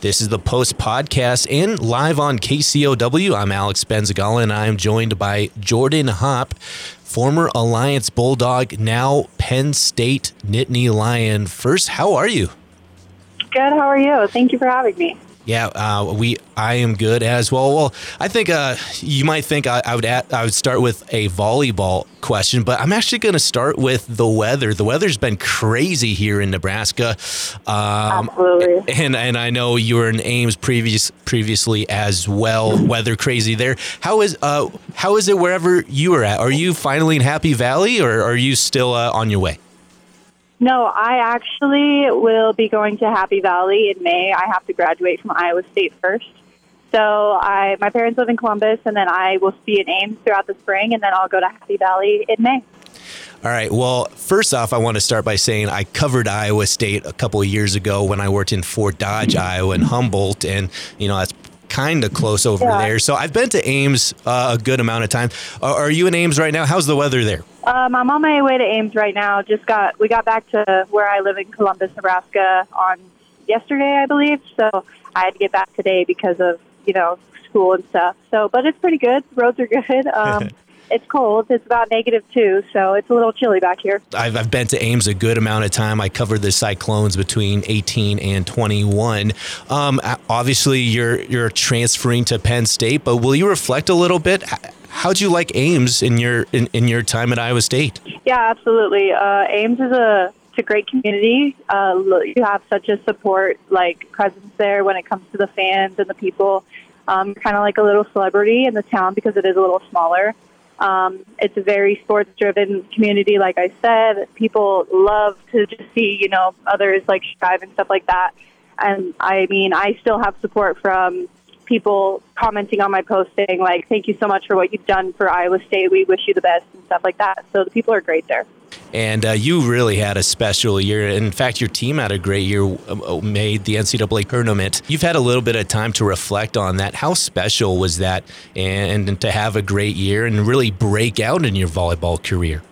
This is the Post Podcast and live on KCOW. I'm Alex Benzagala and I'm joined by Jordan Hopp, former Alliance Bulldog, now Penn State Nittany Lion. First, how are you? Good. How are you? Thank you for having me. Yeah, uh, we. I am good as well. Well, I think uh, you might think I, I would. Add, I would start with a volleyball question, but I'm actually going to start with the weather. The weather's been crazy here in Nebraska. Um, Absolutely. And and I know you were in Ames previous previously as well. Weather crazy there. How is uh how is it wherever you are at? Are you finally in Happy Valley, or are you still uh, on your way? No, I actually will be going to Happy Valley in May. I have to graduate from Iowa State first. So I, my parents live in Columbus, and then I will be in Ames throughout the spring, and then I'll go to Happy Valley in May. All right. Well, first off, I want to start by saying I covered Iowa State a couple of years ago when I worked in Fort Dodge, Iowa, and Humboldt, and you know that's kind of close over yeah. there. So I've been to Ames uh, a good amount of time. Uh, are you in Ames right now? How's the weather there? Um, I'm on my way to Ames right now. Just got we got back to where I live in Columbus, Nebraska on yesterday, I believe. So I had to get back today because of you know school and stuff. So, but it's pretty good. Roads are good. Um, it's cold. It's about negative two, so it's a little chilly back here. I've, I've been to Ames a good amount of time. I covered the Cyclones between 18 and 21. Um, obviously, you're you're transferring to Penn State, but will you reflect a little bit? How'd you like Ames in your in, in your time at Iowa State? Yeah, absolutely. Uh, Ames is a it's a great community. Uh, you have such a support like presence there when it comes to the fans and the people. Um, kind of like a little celebrity in the town because it is a little smaller. Um, it's a very sports driven community, like I said. People love to just see, you know, others like strive and stuff like that. And I mean, I still have support from people commenting on my post saying, like, thank you so much for what you've done for Iowa State. We wish you the best and stuff like that. So the people are great there. And uh, you really had a special year. In fact, your team had a great year, uh, made the NCAA tournament. You've had a little bit of time to reflect on that. How special was that, and, and to have a great year and really break out in your volleyball career?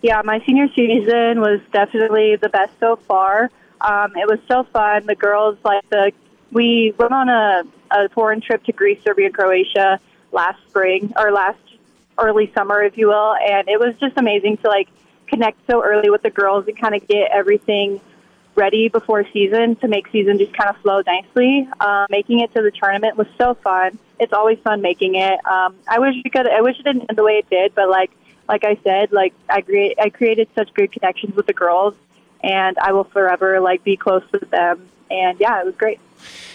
Yeah, my senior season was definitely the best so far. Um, it was so fun. The girls, like the, we went on a, a foreign trip to Greece, Serbia, and Croatia last spring or last early summer, if you will, and it was just amazing to like connect so early with the girls and kind of get everything ready before season to make season just kind of flow nicely. Uh, making it to the tournament was so fun. It's always fun making it. Um, I wish we could. I wish it didn't end the way it did, but like like I said, like I create I created such good connections with the girls, and I will forever like be close with them. And yeah, it was great.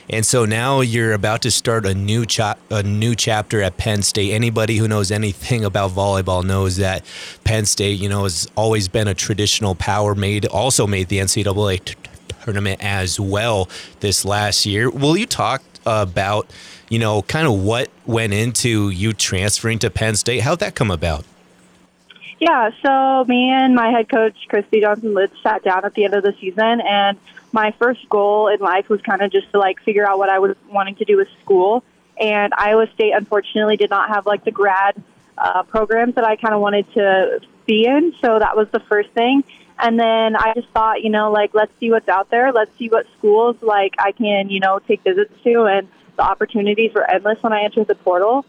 And so now you're about to start a new cha- a new chapter at Penn State. Anybody who knows anything about volleyball knows that Penn State, you know, has always been a traditional power. Made also made the NCAA t- tournament as well this last year. Will you talk about, you know, kind of what went into you transferring to Penn State? How'd that come about? Yeah, so me and my head coach, Christy Johnson Lynch, sat down at the end of the season, and my first goal in life was kind of just to like figure out what I was wanting to do with school. And Iowa State, unfortunately, did not have like the grad uh, programs that I kind of wanted to be in. So that was the first thing. And then I just thought, you know, like, let's see what's out there. Let's see what schools like I can, you know, take visits to. And the opportunities were endless when I entered the portal.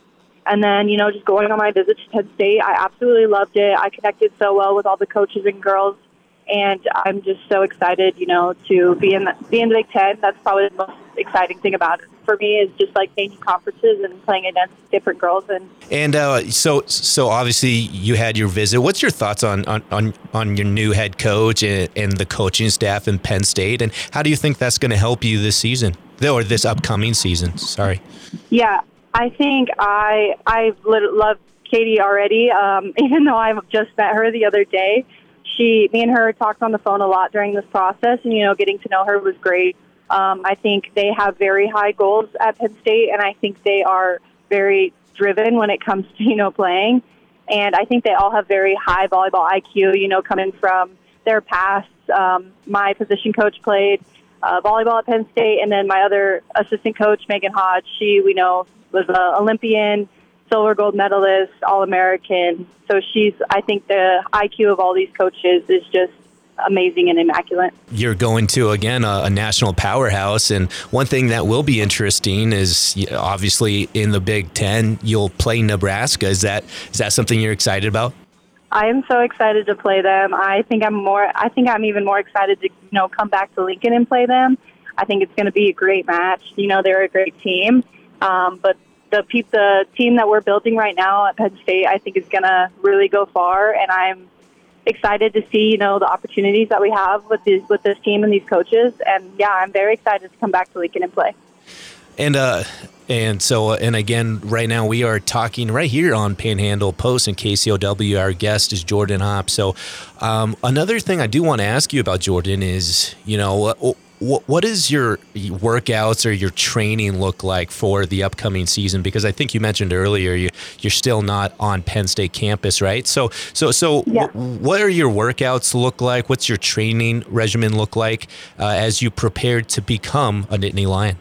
And then, you know, just going on my visit to Penn State, I absolutely loved it. I connected so well with all the coaches and girls, and I'm just so excited, you know, to be in the, be in the Big Ten. That's probably the most exciting thing about it for me is just like changing conferences and playing against different girls. And and uh, so so obviously you had your visit. What's your thoughts on on on, on your new head coach and, and the coaching staff in Penn State, and how do you think that's going to help you this season or this upcoming season? Sorry. Yeah, I think I I love Katie already. Um, even though I've just met her the other day, she me and her talked on the phone a lot during this process, and you know, getting to know her was great. Um, I think they have very high goals at Penn State, and I think they are very driven when it comes to you know playing. And I think they all have very high volleyball IQ. You know, coming from their past. Um, my position coach played uh, volleyball at Penn State, and then my other assistant coach, Megan Hodge, she we know was an Olympian, silver gold medalist, All American. So she's, I think the IQ of all these coaches is just amazing and immaculate. You're going to again a, a, national powerhouse, and one thing that will be interesting is obviously in the Big Ten you'll play Nebraska. Is that is that something you're excited about? I am so excited to play them. I think I'm more. I think I'm even more excited to you know come back to Lincoln and play them. I think it's going to be a great match. You know, they're a great team, um, but the the team that we're building right now at Penn State, I think, is going to really go far, and I'm excited to see you know the opportunities that we have with with this team and these coaches. And yeah, I'm very excited to come back to Lincoln and play. And uh, and so, uh, and again, right now we are talking right here on Panhandle Post and KCOW. Our guest is Jordan Hopp. So, um, another thing I do want to ask you about Jordan is, you know, what, what is your workouts or your training look like for the upcoming season? Because I think you mentioned earlier you you're still not on Penn State campus, right? So, so, so, yeah. w- what are your workouts look like? What's your training regimen look like uh, as you prepare to become a Nittany Lion?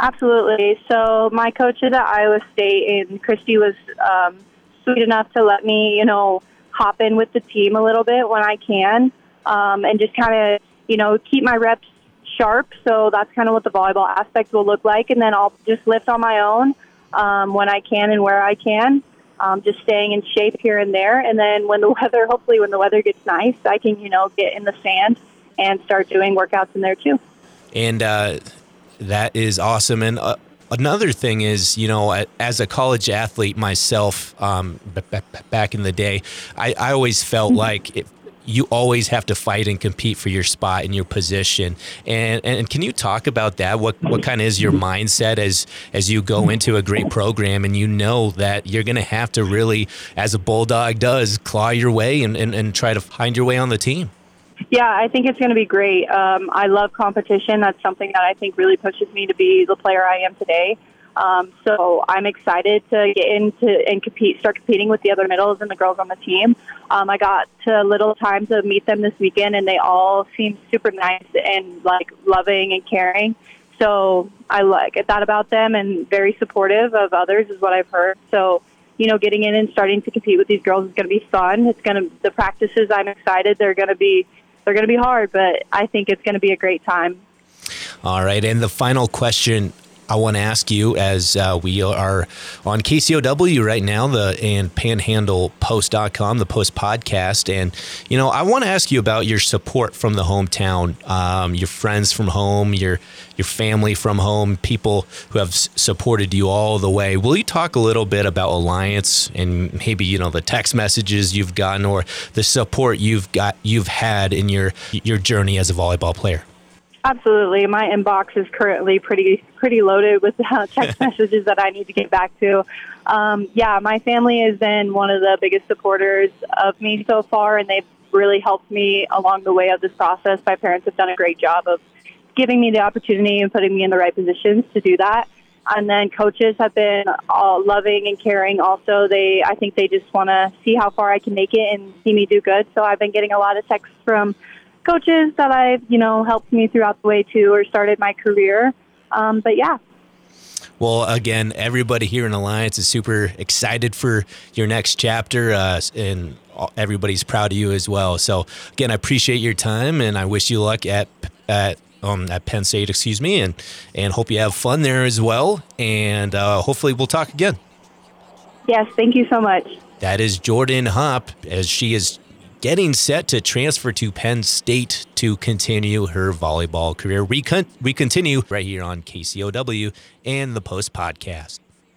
Absolutely. So my coach at Iowa State and Christy was um, sweet enough to let me, you know, hop in with the team a little bit when I can, um, and just kind of, you know, keep my reps sharp. So that's kind of what the volleyball aspect will look like, and then I'll just lift on my own um, when I can and where I can. Um, just staying in shape here and there, and then when the weather, hopefully, when the weather gets nice, I can, you know, get in the sand and start doing workouts in there too. And uh, that is awesome. And uh, another thing is, you know, as a college athlete myself, um, b- b- back in the day, I, I always felt mm-hmm. like it, you always have to fight and compete for your spot and your position. And and can you talk about that? What what kind of is your mindset as as you go into a great program and you know that you're going to have to really, as a bulldog does, claw your way and, and, and try to find your way on the team? Yeah, I think it's going to be great. Um, I love competition. That's something that I think really pushes me to be the player I am today. Um, so I'm excited to get into and compete, start competing with the other middles and the girls on the team. Um, I got to little time to meet them this weekend, and they all seem super nice and like loving and caring. So I like that about them, and very supportive of others is what I've heard. So you know, getting in and starting to compete with these girls is going to be fun. It's going to the practices. I'm excited. They're going to be they're going to be hard, but I think it's going to be a great time. All right. And the final question I want to ask you as uh, we are on KCOW right now, the and panhandlepost.com, the post podcast. And, you know, I want to ask you about your support from the hometown, um, your friends from home, your, your family from home, people who have supported you all the way. Will you talk a little bit about Alliance and maybe, you know, the text messages you've gotten or the support you've got, you've had in your, your journey as a volleyball player? Absolutely. My inbox is currently pretty pretty loaded with uh, text messages that I need to get back to. Um, yeah, my family has been one of the biggest supporters of me so far, and they've really helped me along the way of this process. My parents have done a great job of giving me the opportunity and putting me in the right positions to do that. And then coaches have been all loving and caring. Also, they I think they just want to see how far I can make it and see me do good. So I've been getting a lot of texts from coaches that I've, you know, helped me throughout the way too or started my career. Um, but yeah. Well, again, everybody here in Alliance is super excited for your next chapter, uh, and everybody's proud of you as well. So, again, I appreciate your time, and I wish you luck at at um, at Penn State, excuse me, and and hope you have fun there as well. And uh, hopefully, we'll talk again. Yes, thank you so much. That is Jordan Hopp, as she is getting set to transfer to Penn State to continue her volleyball career. We, con- we continue right here on KCOW and the Post Podcast.